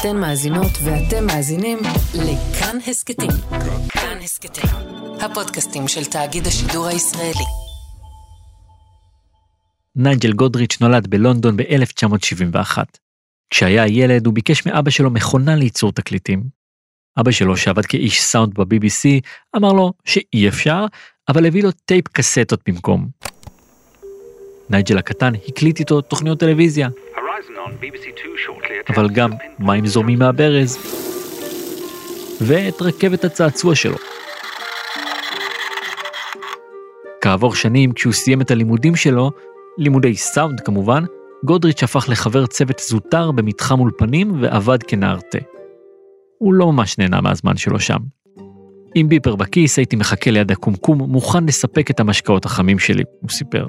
אתן מאזינות ואתם מאזינים לכאן הסכתים. כאן הסכתים, הפודקאסטים של תאגיד השידור הישראלי. נייג'ל גודריץ' נולד בלונדון ב-1971. כשהיה ילד הוא ביקש מאבא שלו מכונה לייצור תקליטים. אבא שלו, שעבד כאיש סאונד ב-BBC, אמר לו שאי אפשר, אבל הביא לו טייפ קסטות במקום. נייג'ל הקטן הקליט איתו תוכניות טלוויזיה, אבל גם מים זורמים מהברז, ואת רכבת הצעצוע שלו. כעבור שנים, כשהוא סיים את הלימודים שלו, לימודי סאונד כמובן, גודריץ' הפך לחבר צוות זוטר במתחם אולפנים ועבד כנער תה. הוא לא ממש נהנה מהזמן שלו שם. עם ביפר בכיס הייתי מחכה ליד הקומקום, מוכן לספק את המשקאות החמים שלי, הוא סיפר.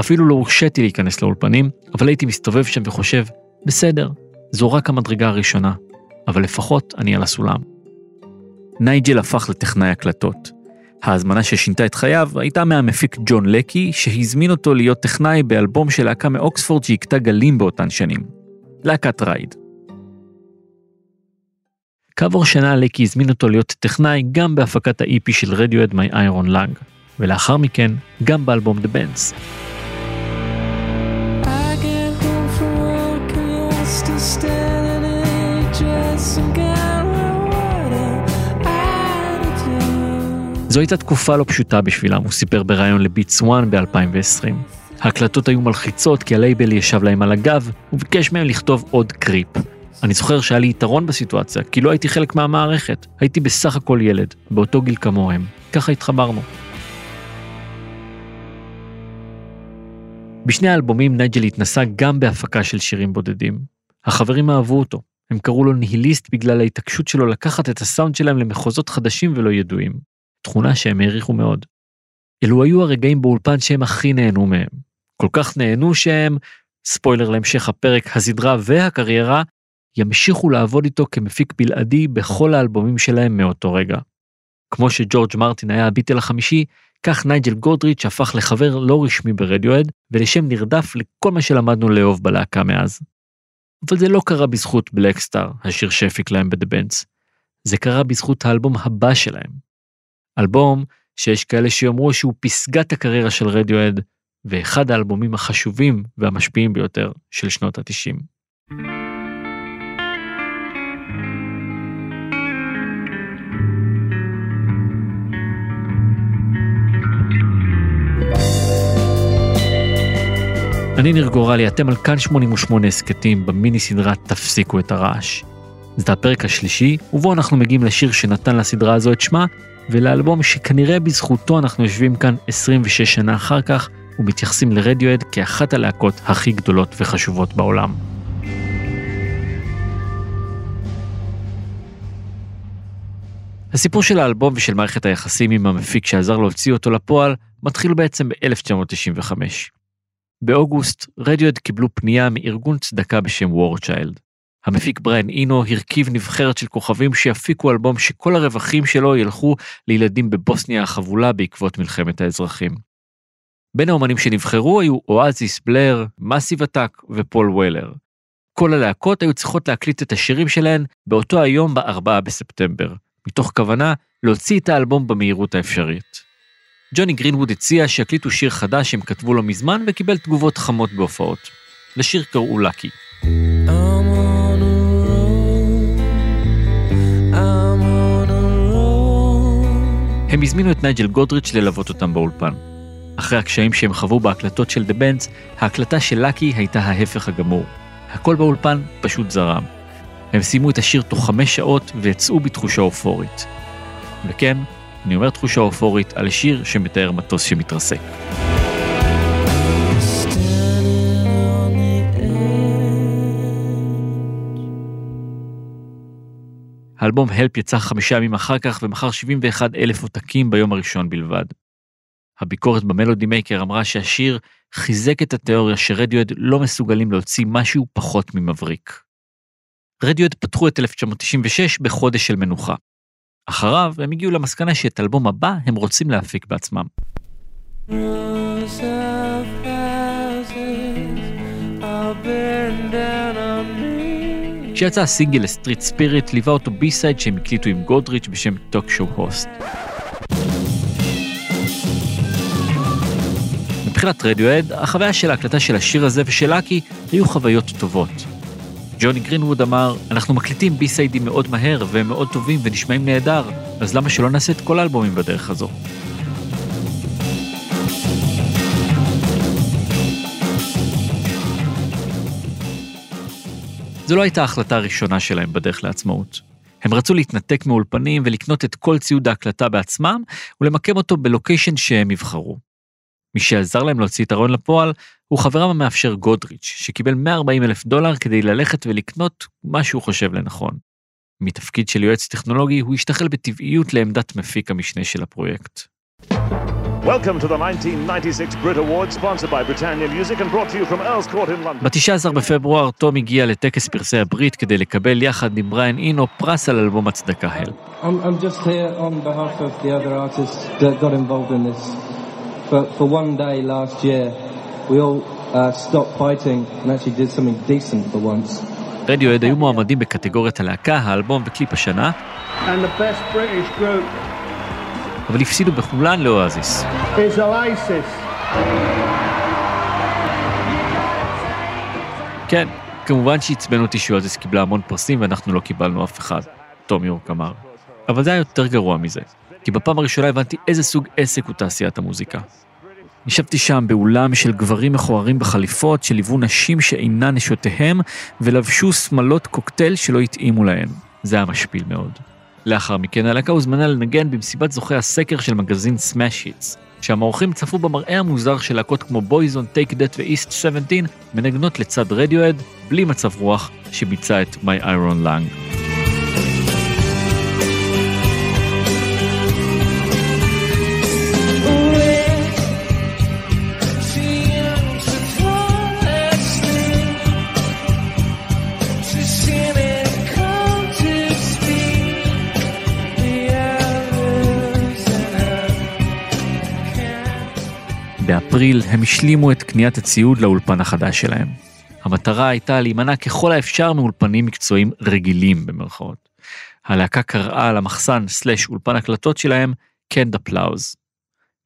אפילו לא הורשיתי להיכנס לאולפנים, אבל הייתי מסתובב שם וחושב, בסדר, זו רק המדרגה הראשונה, אבל לפחות אני על הסולם. נייג'ל הפך לטכנאי הקלטות. ההזמנה ששינתה את חייו הייתה מהמפיק ג'ון לקי, שהזמין אותו להיות טכנאי באלבום של להקה מאוקספורד שהכתה גלים באותן שנים. להקת רייד. כעבור שנה לקי הזמין אותו להיות טכנאי גם בהפקת ה-EP של רדיוהד My Iron Lung, ולאחר מכן גם באלבום The Bands. זו הייתה תקופה לא פשוטה בשבילם, הוא סיפר בריאיון לביטס 1 ב-2020. ההקלטות היו מלחיצות כי הלייבל ישב להם על הגב, וביקש מהם לכתוב עוד קריפ. אני זוכר שהיה לי יתרון בסיטואציה, כי לא הייתי חלק מהמערכת, הייתי בסך הכל ילד, באותו גיל כמוהם. ככה התחברנו. בשני האלבומים נייג'ל התנסה גם בהפקה של שירים בודדים. החברים אהבו אותו, הם קראו לו ניהיליסט בגלל ההתעקשות שלו לקחת את הסאונד שלהם למחוזות חדשים ולא ידועים. תכונה שהם העריכו מאוד. אלו היו הרגעים באולפן שהם הכי נהנו מהם. כל כך נהנו שהם, ספוילר להמשך הפרק, הסדרה והקריירה, ימשיכו לעבוד איתו כמפיק בלעדי בכל האלבומים שלהם מאותו רגע. כמו שג'ורג' מרטין היה הביטל החמישי, כך נייג'ל גודריץ' הפך לחבר לא רשמי ברדיוהד, ולשם נרדף לכל מה שלמדנו לאהוב בלהקה מאז. אבל זה לא קרה בזכות Black Star, השיר שהפיק להם ב"The Bends". זה קרה בזכות האלבום הבא שלהם. אלבום שיש כאלה שיאמרו שהוא פסגת הקריירה של רדיוהד, ואחד האלבומים החשובים והמשפיעים ביותר של שנות ה-90. אני ניר גורלי, אתם על כאן 88 הסכתים במיני סדרה תפסיקו את הרעש. זה הפרק השלישי, ובו אנחנו מגיעים לשיר שנתן לסדרה הזו את שמה, ולאלבום שכנראה בזכותו אנחנו יושבים כאן 26 שנה אחר כך, ומתייחסים לרדיואד כאחת הלהקות הכי גדולות וחשובות בעולם. הסיפור של האלבום ושל מערכת היחסים עם המפיק שעזר להוציא אותו לפועל, מתחיל בעצם ב-1995. באוגוסט, רדיואד קיבלו פנייה מארגון צדקה בשם וורצ'יילד. המפיק בריין אינו הרכיב נבחרת של כוכבים שיפיקו אלבום שכל הרווחים שלו ילכו לילדים בבוסניה החבולה בעקבות מלחמת האזרחים. בין האומנים שנבחרו היו אואזיס בלר, מאסיב עתק ופול וולר. כל הלהקות היו צריכות להקליט את השירים שלהן באותו היום ב-4 בספטמבר, מתוך כוונה להוציא את האלבום במהירות האפשרית. ג'וני גרינווד הציע שיקליטו שיר חדש שהם כתבו לא מזמן וקיבל תגובות חמות בהופעות. לשיר קראו Lucky. הם הזמינו את נייג'ל גודריץ' ללוות אותם באולפן. אחרי הקשיים שהם חוו בהקלטות של The Bends, ההקלטה של Lucky הייתה ההפך הגמור. הכל באולפן פשוט זרם. הם סיימו את השיר תוך חמש שעות ויצאו בתחושה אופורית. וכן, אני אומר תחושה אופורית על שיר שמתאר מטוס שמתרסק. האלבום הלפ יצא חמישה ימים אחר כך ומכר 71 אלף עותקים ביום הראשון בלבד. הביקורת במלודי מייקר אמרה שהשיר חיזק את התיאוריה שרדיואד לא מסוגלים להוציא משהו פחות ממבריק. רדיוהד פתחו את 1996 בחודש של מנוחה. אחריו הם הגיעו למסקנה שאת אלבום הבא הם רוצים להפיק בעצמם. כשיצא הסינגל ל Street Spirit, ליווה אותו B-side שהם הקליטו עם גודריץ' בשם Talk Show Host. מבחינת רדיוהד, החוויה של ההקלטה של השיר הזה ושל Lucky היו חוויות טובות. ג'וני גרינווד אמר, אנחנו מקליטים בי-סיידים מאוד מהר והם מאוד טובים ונשמעים נהדר, אז למה שלא נעשה את כל האלבומים בדרך הזו? זו לא הייתה ההחלטה הראשונה שלהם בדרך לעצמאות. הם רצו להתנתק מאולפנים ולקנות את כל ציוד ההקלטה בעצמם ולמקם אותו בלוקיישן שהם יבחרו. מי שעזר להם להוציא את הרעיון לפועל הוא חברם המאפשר גודריץ', שקיבל 140 אלף דולר כדי ללכת ולקנות מה שהוא חושב לנכון. מתפקיד של יועץ טכנולוגי הוא השתחל בטבעיות לעמדת מפיק המשנה של הפרויקט. Welcome to the 1996 Brit Awards, sponsored by Britannia Music and brought to you from Earl's Court in London. ב-19 בפברואר תום הגיע לטקס פרסי הברית כדי לקבל יחד עם בריאן אינו פרס על אלבום הצדקה הל. I'm, I'm this. For, for one day last year, we all uh, stopped fighting and actually did something decent for once. רדיואד היו מועמדים בקטגוריית הלהקה, האלבום וקליפ השנה, And the best British group אבל הפסידו בכולן לאואזיס. כן, כמובן שעצבן אותי שאואזיס קיבלה המון פרסים ואנחנו לא קיבלנו אף אחד, תום יורק אמר. אבל זה היה יותר גרוע מזה, כי בפעם הראשונה הבנתי איזה סוג עסק הוא תעשיית המוזיקה. ישבתי שם באולם של גברים מכוערים בחליפות שליוו נשים שאינן נשותיהם ולבשו שמלות קוקטייל שלא התאימו להן. זה היה משפיל מאוד. לאחר מכן הלהקה הוזמנה לנגן במסיבת זוכי הסקר של מגזין סמאש היטס, שם האורחים צפו במראה המוזר של להקות כמו בויזון, טייק דט ואיסט 17 מנגנות לצד רדיואד, בלי מצב רוח, שביצע את My Iron Lung. באפריל הם השלימו את קניית הציוד לאולפן החדש שלהם. המטרה הייתה להימנע ככל האפשר מאולפנים מקצועיים רגילים במרכאות. הלהקה קראה למחסן סלש אולפן הקלטות שלהם קנד אפלאוז.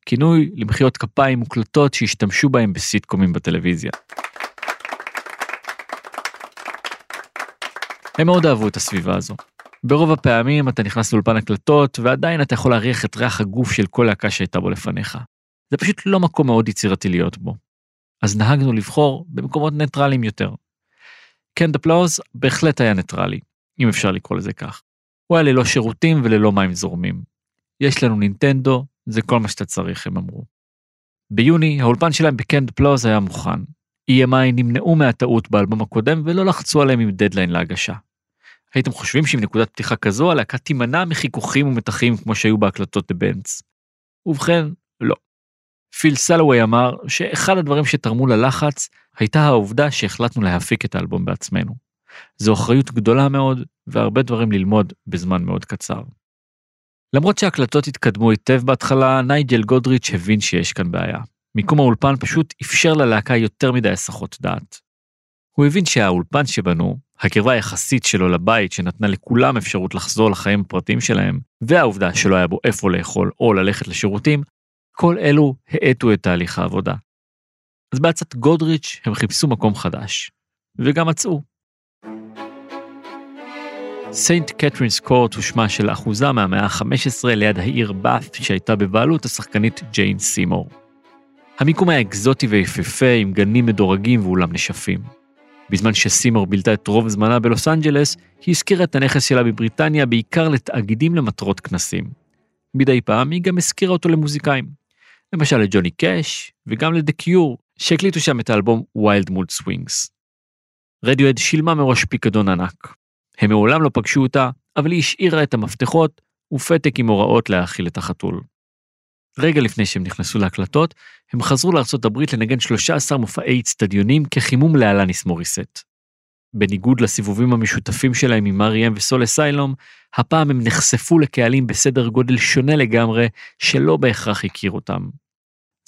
כינוי למחיאות כפיים מוקלטות שהשתמשו בהם בסיטקומים בטלוויזיה. הם מאוד אהבו את הסביבה הזו. ברוב הפעמים אתה נכנס לאולפן הקלטות ועדיין אתה יכול להריח את ריח הגוף של כל להקה שהייתה בו לפניך. זה פשוט לא מקום מאוד יצירתי להיות בו. אז נהגנו לבחור במקומות ניטרליים יותר. Canned Applause בהחלט היה ניטרלי, אם אפשר לקרוא לזה כך. הוא היה ללא שירותים וללא מים זורמים. יש לנו נינטנדו, זה כל מה שאתה צריך, הם אמרו. ביוני, האולפן שלהם ב Canned Applause היה מוכן. EMI נמנעו מהטעות באלבום הקודם ולא לחצו עליהם עם דדליין להגשה. הייתם חושבים שעם נקודת פתיחה כזו הלהקה תימנע מחיכוכים ומתחים כמו שהיו בהקלטות ב Bends. ובכן, לא. פיל סלווי אמר שאחד הדברים שתרמו ללחץ הייתה העובדה שהחלטנו להפיק את האלבום בעצמנו. זו אחריות גדולה מאוד והרבה דברים ללמוד בזמן מאוד קצר. למרות שההקלטות התקדמו היטב בהתחלה, נייג'ל גודריץ' הבין שיש כאן בעיה. מיקום האולפן פשוט אפשר ללהקה יותר מדי הסחות דעת. הוא הבין שהאולפן שבנו, הקרבה היחסית שלו לבית שנתנה לכולם אפשרות לחזור לחיים הפרטיים שלהם, והעובדה שלא היה בו איפה לאכול או ללכת לשירותים, כל אלו האטו את תהליך העבודה. אז בעצת גודריץ' הם חיפשו מקום חדש, וגם מצאו. סיינט קטרינס קורט הוא שמה של אחוזה מהמאה ה-15 ליד העיר באת' שהייתה בבעלות השחקנית ג'יין סימור. המיקום היה אקזוטי ויפהפה עם גנים מדורגים ואולם נשפים. בזמן שסימור בילתה את רוב זמנה בלוס אנג'לס, היא השכירה את הנכס שלה בבריטניה בעיקר לתאגידים למטרות כנסים. מדי פעם היא גם הזכירה אותו למוזיקאים. למשל לג'וני קאש וגם ל The Cure, שהקליטו שם את האלבום Wild Mood Swings. רדיוהד שילמה מראש פיקדון ענק. הם מעולם לא פגשו אותה, אבל היא השאירה את המפתחות ופתק עם הוראות להאכיל את החתול. רגע לפני שהם נכנסו להקלטות, הם חזרו לארצות הברית לנגן 13 מופעי אצטדיונים כחימום לאלניס מוריסט. בניגוד לסיבובים המשותפים שלהם עם R.E.M. ו Soul Asylum, הפעם הם נחשפו לקהלים בסדר גודל שונה לגמרי, שלא בהכרח הכיר אותם.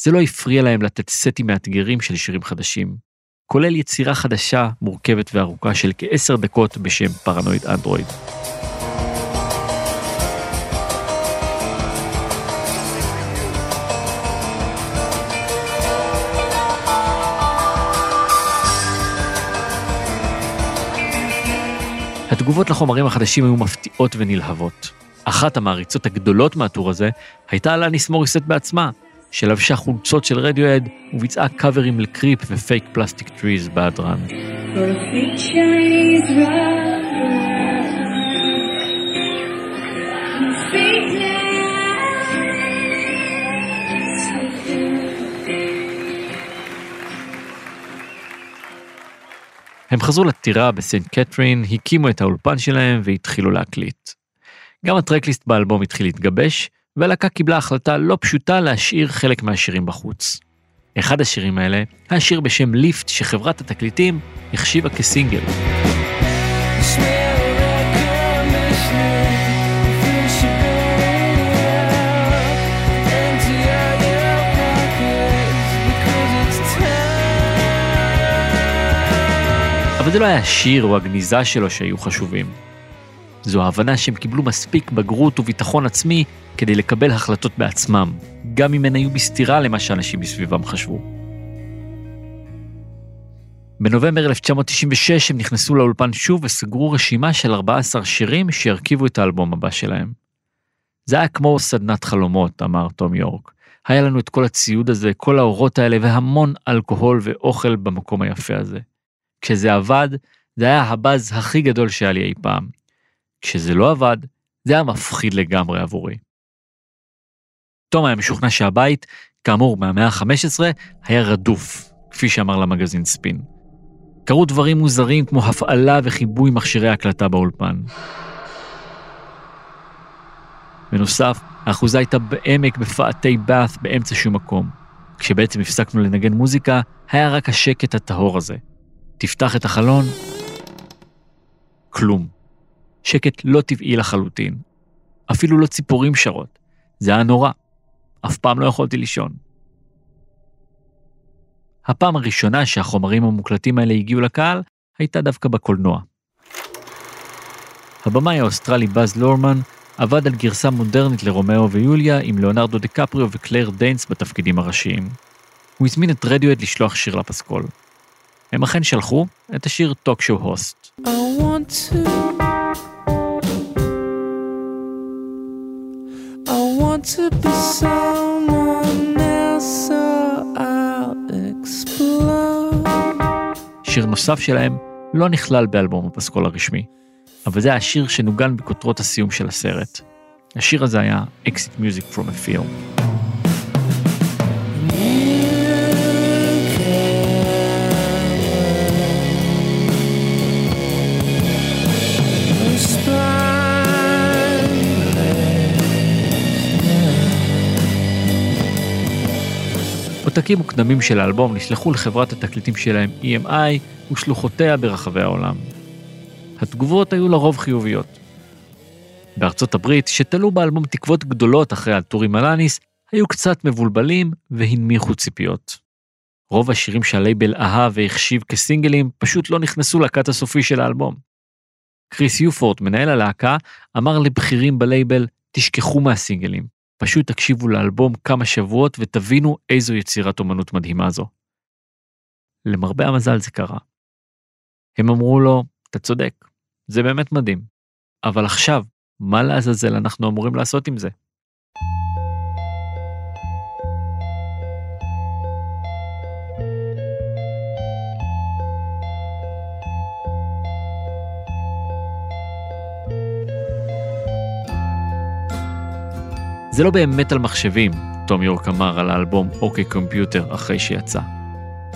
זה לא הפריע להם לתת סטים מאתגרים של שירים חדשים. כולל יצירה חדשה, מורכבת וארוכה של כעשר דקות בשם פרנואיד אנדרואיד. התגובות לחומרים החדשים היו מפתיעות ונלהבות. אחת המעריצות הגדולות מה tour הזה הייתה אלניס מוריסט בעצמה, שלבשה חולצות של רדיוהד וביצעה קאברים ל Creep ו Fake Plastic Trees בהדרן. הם חזרו לטירה בסנט קטרין, הקימו את האולפן שלהם והתחילו להקליט. גם הטרקליסט באלבום התחיל להתגבש, והלהקה קיבלה החלטה לא פשוטה להשאיר חלק מהשירים בחוץ. אחד השירים האלה היה שיר בשם ליפט שחברת התקליטים החשיבה כסינגל. אבל זה לא היה השיר או הגניזה שלו שהיו חשובים. זו ההבנה שהם קיבלו מספיק בגרות וביטחון עצמי כדי לקבל החלטות בעצמם, גם אם הן היו בסתירה למה שאנשים מסביבם חשבו. בנובמבר 1996 הם נכנסו לאולפן שוב וסגרו רשימה של 14 שירים שירכיבו את האלבום הבא שלהם. זה היה כמו סדנת חלומות, אמר תום יורק. היה לנו את כל הציוד הזה, כל האורות האלה והמון אלכוהול ואוכל במקום היפה הזה. כשזה עבד, זה היה הבאז הכי גדול שהיה לי אי פעם. כשזה לא עבד, זה היה מפחיד לגמרי עבורי. תום היה משוכנע שהבית, כאמור מהמאה ה-15, היה רדוף, כפי שאמר למגזין ספין. קרו דברים מוזרים כמו הפעלה וחיבוי מכשירי הקלטה באולפן. בנוסף, האחוזה הייתה בעמק בפאתי באת' באמצע שום מקום. כשבעצם הפסקנו לנגן מוזיקה, היה רק השקט הטהור הזה. תפתח את החלון, כלום. שקט לא טבעי לחלוטין. אפילו לא ציפורים שרות. זה היה נורא. אף פעם לא יכולתי לישון. הפעם הראשונה שהחומרים המוקלטים האלה הגיעו לקהל הייתה דווקא בקולנוע. הבמאי האוסטרלי באז לורמן עבד על גרסה מודרנית לרומאו ויוליה עם ליאונרדו דקפריו וקלייר דיינס בתפקידים הראשיים. הוא הזמין את רדיואד לשלוח שיר לפסקול. הם אכן שלחו את השיר טוק שואו הוסט. to שיר נוסף שלהם לא נכלל באלבום הפסקול הרשמי, אבל זה השיר שנוגן בכותרות הסיום של הסרט. השיר הזה היה Exit Music From a Film. עותקים מוקדמים של האלבום נשלחו לחברת התקליטים שלהם EMI ושלוחותיה ברחבי העולם. התגובות היו לרוב חיוביות. בארצות הברית, שתלו באלבום תקוות גדולות אחרי הטורים מלאניס, היו קצת מבולבלים והנמיכו ציפיות. רוב השירים שהלייבל אהב והחשיב כסינגלים פשוט לא נכנסו לקאט הסופי של האלבום. קריס יופורט, מנהל הלהקה, אמר לבכירים בלייבל, תשכחו מהסינגלים. פשוט תקשיבו לאלבום כמה שבועות ותבינו איזו יצירת אומנות מדהימה זו. למרבה המזל זה קרה. הם אמרו לו, אתה צודק, זה באמת מדהים, אבל עכשיו, מה לעזאזל אנחנו אמורים לעשות עם זה? זה לא באמת על מחשבים, תום יורק אמר על האלבום אוקיי קומפיוטר אחרי שיצא.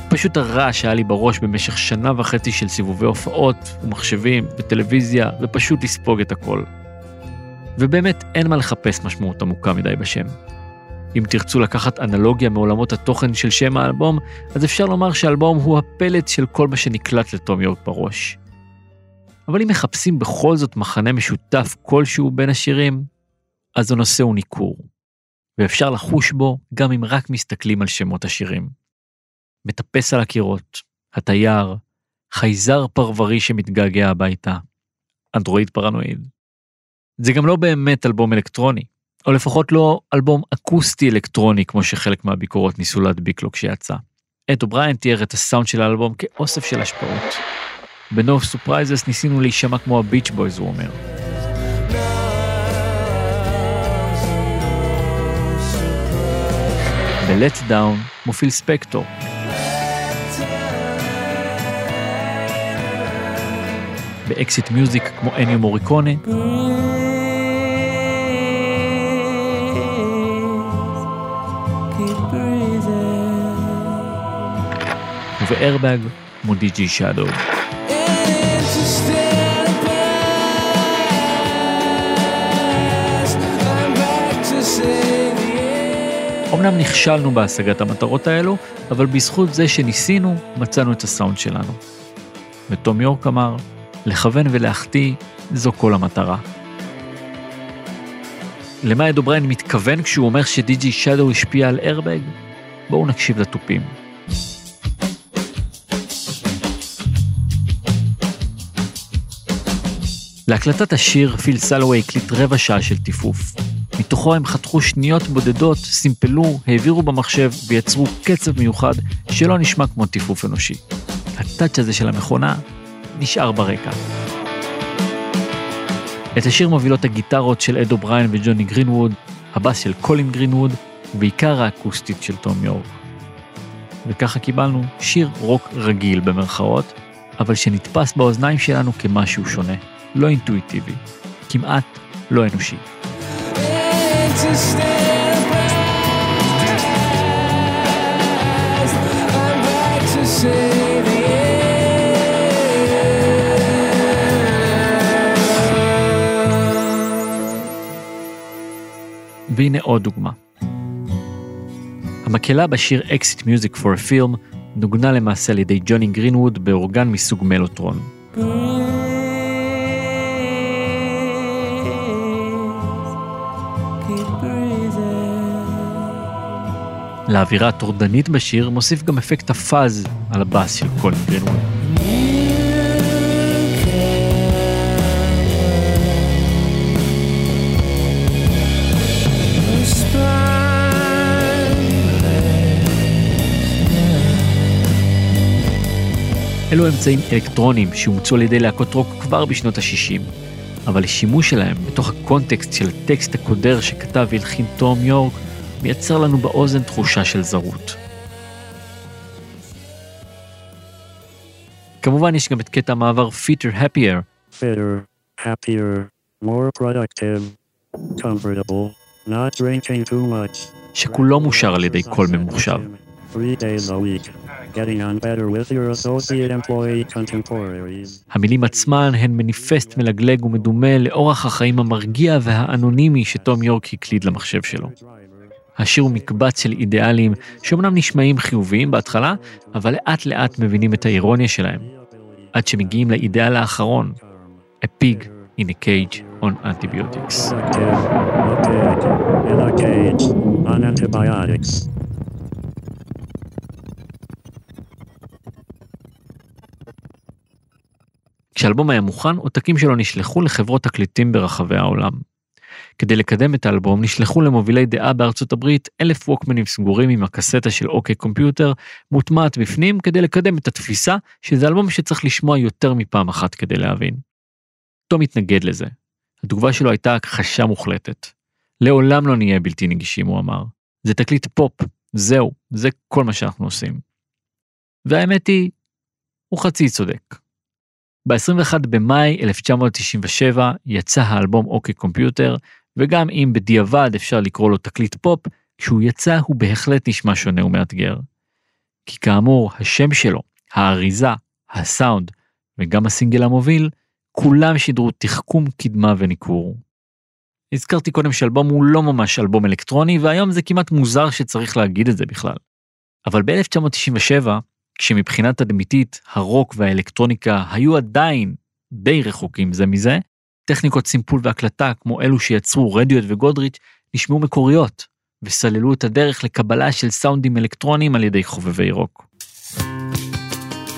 פשוט הרעש שהיה לי בראש במשך שנה וחצי של סיבובי הופעות ומחשבים וטלוויזיה ופשוט לספוג את הכל. ובאמת אין מה לחפש משמעות עמוקה מדי בשם. אם תרצו לקחת אנלוגיה מעולמות התוכן של שם האלבום, אז אפשר לומר שהאלבום הוא הפלט של כל מה שנקלט לתום יורק בראש. אבל אם מחפשים בכל זאת מחנה משותף כלשהו בין השירים, אז הנושא הוא ניכור, ואפשר לחוש בו גם אם רק מסתכלים על שמות השירים. מטפס על הקירות, התייר, חייזר פרברי שמתגעגע הביתה, אנדרואיד פרנואיד. זה גם לא באמת אלבום אלקטרוני, או לפחות לא אלבום אקוסטי אלקטרוני כמו שחלק מהביקורות ניסו להדביק לו כשיצא. אד אובריין תיאר את הסאונד של האלבום כאוסף של השפעות. ב No Surprises ניסינו להישמע כמו ה Beach Boys, הוא אומר. ב-Let's Down מופיל ספקטור. באקסיט מיוזיק כמו אניו מוריקונה. ובאיירבג כמו די.ג'י שדו. אמנם נכשלנו בהשגת המטרות האלו, אבל בזכות זה שניסינו, מצאנו את הסאונד שלנו. ותום יורק אמר, לכוון ולהחטיא זו כל המטרה. למה אד אובריין מתכוון כשהוא אומר ש DJ Shadow השפיע על Airbag? בואו נקשיב לתופים. להקלטת השיר פיל סלווי הקליט רבע שעה של טיפוף. מתוכו הם חתכו שניות בודדות, סימפלו, העבירו במחשב ויצרו קצב מיוחד שלא נשמע כמו טיפוף אנושי. הטאץ' הזה של המכונה נשאר ברקע. את השיר מובילות הגיטרות של אד אובריין וג'וני גרינווד, הבאס של קולין גרינווד, ובעיקר האקוסטית של תום יורק. וככה קיבלנו שיר רוק רגיל במרכאות, אבל שנתפס באוזניים שלנו כמשהו שונה, לא אינטואיטיבי, כמעט לא אנושי. והנה עוד דוגמה. המקהלה בשיר Exit Music for a Film נוגנה למעשה על ידי ג'וני גרינווד באורגן מסוג מלוטרון. לאווירה הטורדנית בשיר מוסיף גם אפקט הפאז על הבאס של קולין גרינווד. אלו אמצעים אלקטרונים שאומצו על ידי להקות רוק כבר בשנות ה-60, אבל השימוש שלהם בתוך הקונטקסט של הטקסט הקודר שכתב והלחין תום יורק מייצר לנו באוזן תחושה של זרות. כמובן יש גם את קטע המעבר Fitter Happier. Fitter, happier, more productive, comfortable, not drinking too much. שכולו מושר על ידי קול ממוחשב. המילים עצמן הן מניפסט מלגלג ומדומה לאורח החיים המרגיע והאנונימי שתום יורק הקליד למחשב שלו. השיר הוא מקבץ של אידיאלים שאומנם נשמעים חיוביים בהתחלה, אבל לאט לאט מבינים את האירוניה שלהם, עד שמגיעים לאידיאל האחרון, a pig, in a cage, on antibiotics. כשהאלבום היה מוכן, עותקים שלו נשלחו לחברות תקליטים ברחבי העולם. כדי לקדם את האלבום נשלחו למובילי דעה בארצות הברית אלף ווקמנים סגורים עם הקסטה של אוקיי קומפיוטר מוטמעת בפנים כדי לקדם את התפיסה שזה אלבום שצריך לשמוע יותר מפעם אחת כדי להבין. תום התנגד לזה. התגובה שלו הייתה הכחשה מוחלטת. לעולם לא נהיה בלתי נגישים, הוא אמר. זה תקליט פופ, זהו, זה כל מה שאנחנו עושים. והאמת היא, הוא חצי צודק. ב-21 במאי 1997 יצא האלבום אוקיי קומפיוטר, וגם אם בדיעבד אפשר לקרוא לו תקליט פופ, כשהוא יצא הוא בהחלט נשמע שונה ומאתגר. כי כאמור, השם שלו, האריזה, הסאונד וגם הסינגל המוביל, כולם שידרו תחכום, קדמה וניכור. הזכרתי קודם שאלבום הוא לא ממש אלבום אלקטרוני, והיום זה כמעט מוזר שצריך להגיד את זה בכלל. אבל ב-1997, כשמבחינה תדמיתית הרוק והאלקטרוניקה היו עדיין די רחוקים זה מזה, טכניקות סימפול והקלטה כמו אלו שיצרו רדיואט וגודריץ' נשמעו מקוריות, וסללו את הדרך לקבלה של סאונדים אלקטרוניים על ידי חובבי רוק.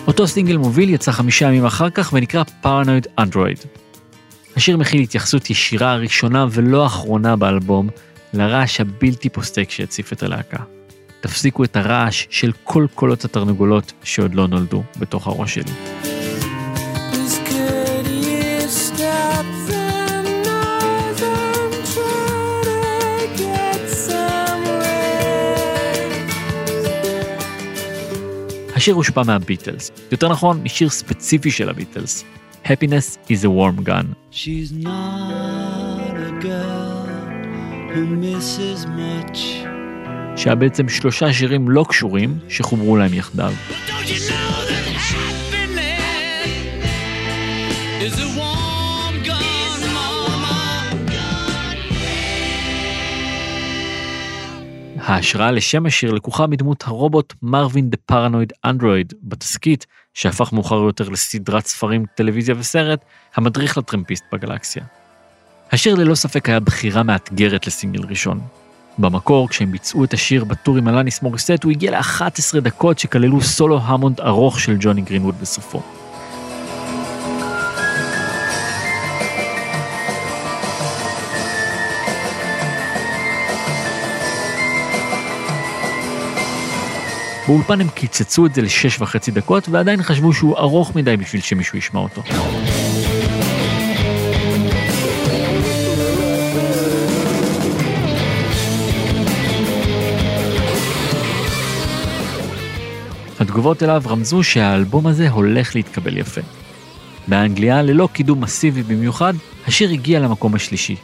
אותו סינגל מוביל יצא חמישה ימים אחר כך ונקרא פרנואיד אנדרואיד. השיר מכיל התייחסות ישירה ראשונה ולא אחרונה באלבום לרעש הבלתי פוסק שהציף את הלהקה. תפסיקו את הרעש של כל קולות התרנגולות שעוד לא נולדו בתוך הראש שלי. השיר הושפע מהביטלס, יותר נכון משיר ספציפי של הביטלס, Happiness is a warm gun. She's not a girl who misses much. שהיה בעצם שלושה שירים לא קשורים שחוברו להם יחדיו. Don't you know ההשראה לשם השיר לקוחה מדמות הרובוט מרווין דה פרנואיד אנדרואיד בתסכית, שהפך מאוחר יותר לסדרת ספרים, טלוויזיה וסרט, המדריך לטרמפיסט בגלקסיה. השיר ללא ספק היה בחירה מאתגרת לסינגל ראשון. במקור, כשהם ביצעו את השיר בטור עם אלניס מוריסט, הוא הגיע ל-11 דקות שכללו סולו המונד ארוך של ג'וני גרינווד בסופו. באולפן הם קיצצו את זה לשש וחצי דקות, ועדיין חשבו שהוא ארוך מדי בשביל שמישהו ישמע אותו. התגובות אליו רמזו שהאלבום הזה הולך להתקבל יפה. באנגליה, ללא קידום מסיבי במיוחד, השיר הגיע למקום השלישי.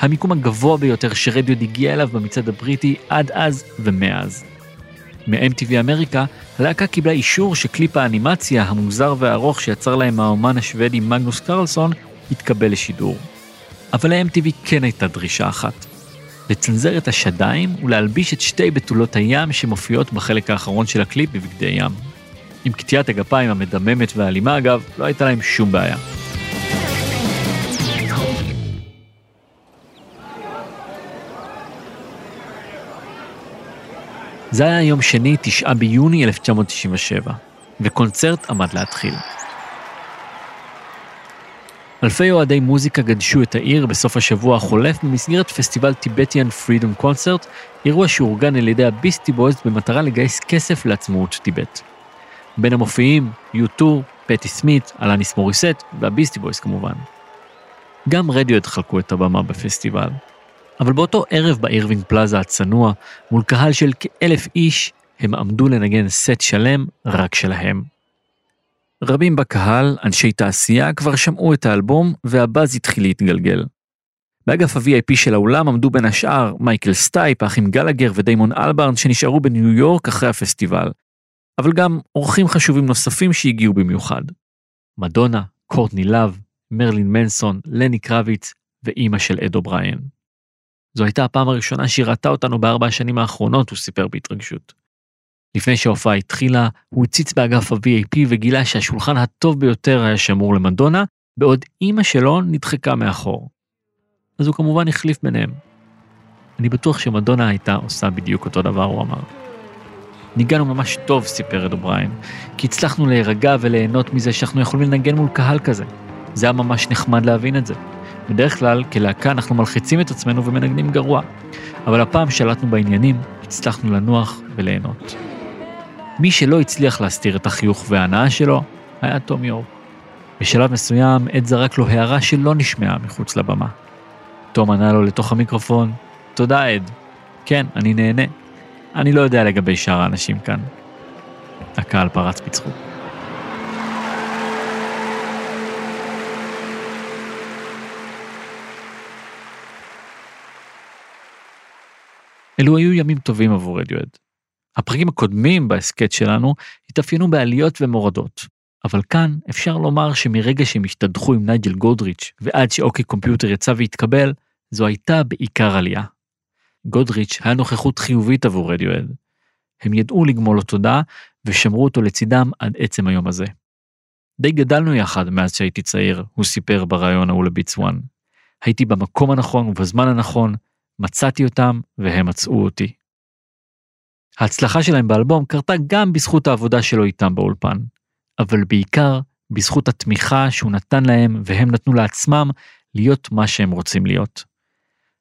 המיקום הגבוה ביותר שרדיוד הגיע אליו במצעד הבריטי עד אז ומאז. מ-MTV אמריקה, הלהקה קיבלה אישור שקליפ האנימציה המוזר והארוך שיצר להם האומן השוודי מגנוס קרלסון יתקבל לשידור. אבל ל-MTV כן הייתה דרישה אחת. לצנזר את השדיים ולהלביש את שתי בתולות הים שמופיעות בחלק האחרון של הקליפ בבגדי ים. עם קטיעת הגפיים המדממת והאלימה אגב, לא הייתה להם שום בעיה. זה היה יום שני, 9 ביוני 1997, וקונצרט עמד להתחיל. אלפי אוהדי מוזיקה גדשו את העיר בסוף השבוע החולף במסגרת פסטיבל טיבטיאן פרידום קונצרט, אירוע שאורגן על ידי ה Beastie Boys במטרה לגייס כסף לעצמאות טיבט. בין המופיעים, U2, פטי סמית, אלניס מוריסט וה Beastie Boys כמובן. גם רדיוהד חלקו את הבמה בפסטיבל. אבל באותו ערב באירווינג פלאזה הצנוע, מול קהל של כאלף איש, הם עמדו לנגן סט שלם רק שלהם. רבים בקהל, אנשי תעשייה, כבר שמעו את האלבום, והבאז התחיל להתגלגל. באגף ה-VIP של האולם עמדו בין השאר מייקל סטייפ, האחים גלגר ודיימון אלברן שנשארו בניו יורק אחרי הפסטיבל, אבל גם אורחים חשובים נוספים שהגיעו במיוחד. מדונה, קורטני לאב, מרלין מנסון, לני קרביץ ואימא של אד אובריין. זו הייתה הפעם הראשונה שהיא ראתה אותנו בארבע השנים האחרונות, הוא סיפר בהתרגשות. לפני שההופעה התחילה, הוא הציץ באגף ה-VIP וגילה שהשולחן הטוב ביותר היה שמור למדונה, בעוד אימא שלו נדחקה מאחור. אז הוא כמובן החליף ביניהם. אני בטוח שמדונה הייתה עושה בדיוק אותו דבר, הוא אמר. ניגענו ממש טוב, סיפר אד אובריין, כי הצלחנו להירגע וליהנות מזה שאנחנו יכולים לנגן מול קהל כזה. זה היה ממש נחמד להבין את זה. בדרך כלל, כלהקה אנחנו מלחיצים את עצמנו ומנגנים גרוע, אבל הפעם שלטנו בעניינים, הצלחנו לנוח וליהנות. מי שלא הצליח להסתיר את החיוך וההנאה שלו, היה תום יור. בשלב מסוים, עד זרק לו הערה שלא נשמעה מחוץ לבמה. תום ענה לו לתוך המיקרופון, תודה עד. כן, אני נהנה. אני לא יודע לגבי שאר האנשים כאן. הקהל פרץ בצחוק. אלו היו ימים טובים עבור רדיואד. הפרקים הקודמים בהסכת שלנו התאפיינו בעליות ומורדות, אבל כאן אפשר לומר שמרגע שהם השתדכו עם נייג'ל גודריץ' ועד ש OK Computer יצא והתקבל, זו הייתה בעיקר עלייה. גודריץ' היה נוכחות חיובית עבור רדיוהד. הם ידעו לגמול לו תודה ושמרו אותו לצידם עד עצם היום הזה. די גדלנו יחד מאז שהייתי צעיר, הוא סיפר בריאיון ההוא ל Beats One. הייתי במקום הנכון ובזמן הנכון, מצאתי אותם והם מצאו אותי. ההצלחה שלהם באלבום קרתה גם בזכות העבודה שלו איתם באולפן. אבל בעיקר בזכות התמיכה שהוא נתן להם והם נתנו לעצמם להיות מה שהם רוצים להיות.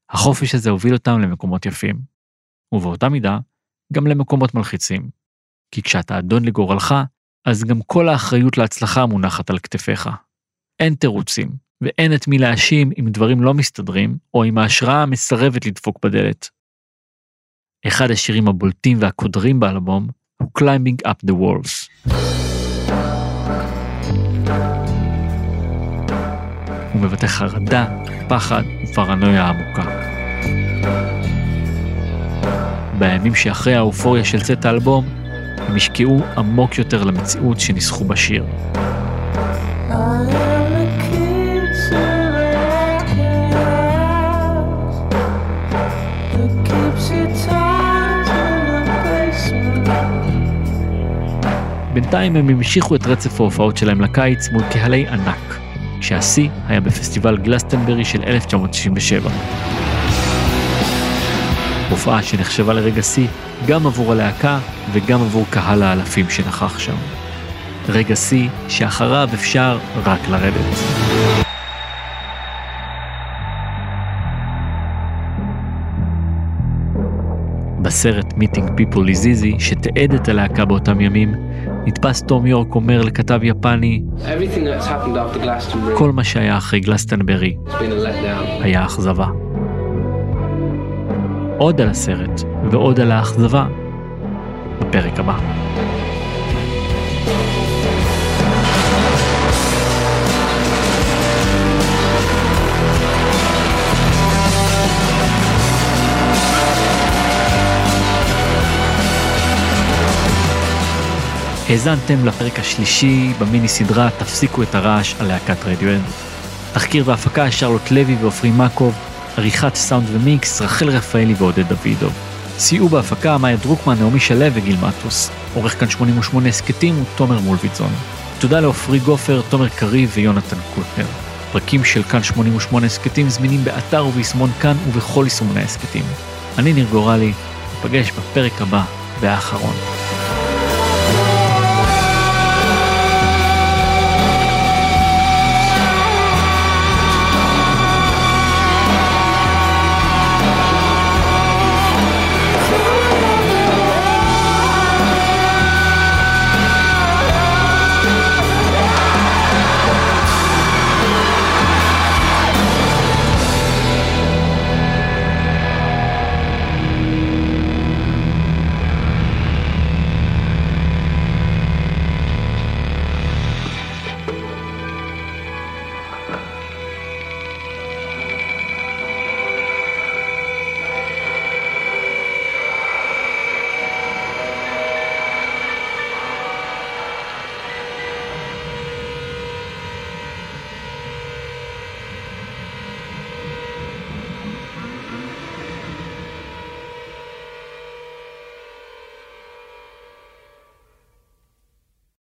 החופש הזה הוביל אותם למקומות יפים. ובאותה מידה, גם למקומות מלחיצים. כי כשאתה אדון לגורלך, אז גם כל האחריות להצלחה מונחת על כתפיך. אין תירוצים, ואין את מי להאשים אם דברים לא מסתדרים, או אם ההשראה מסרבת לדפוק בדלת. אחד השירים הבולטים והקודרים באלבום הוא Climbing Up the Walls. הוא מבטא חרדה, פחד ופרנויה עמוקה. בימים שאחרי האופוריה של צאת האלבום, הם השקיעו עמוק יותר למציאות שניסחו בשיר. בינתיים הם המשיכו את רצף ההופעות שלהם לקיץ מול קהלי ענק, כשהשיא היה בפסטיבל גלסטנברי של 1997. הופעה שנחשבה לרגע שיא גם עבור הלהקה וגם עבור קהל האלפים שנכח שם. רגע שיא שאחריו אפשר רק לרדת. בסרט Meeting People is Easy, שתיעד את הלהקה באותם ימים, נתפס תום יורק אומר לכתב יפני, כל מה שהיה אחרי גלסטנברי. היה אכזבה. עוד על הסרט ועוד על האכזבה בפרק הבא. האזנתם לפרק השלישי במיני סדרה "תפסיקו את הרעש" על להקת רדיואן. תחקיר והפקה שרלוט לוי ועופרי מקוב, עריכת סאונד ומיקס רחל רפאלי ועודד דוידוב. סייעו בהפקה מאיה דרוקמן, נעמי שלו וגיל מטוס. עורך כאן 88 הסכתים הוא תומר מולביטזון. תודה לעופרי גופר, תומר קריב ויונתן קוטנר. פרקים של כאן 88 הסכתים זמינים באתר וביישמון כאן ובכל יישומוני ההסכתים. אני ניר גורלי, ניפגש בפרק הבא והאחרון.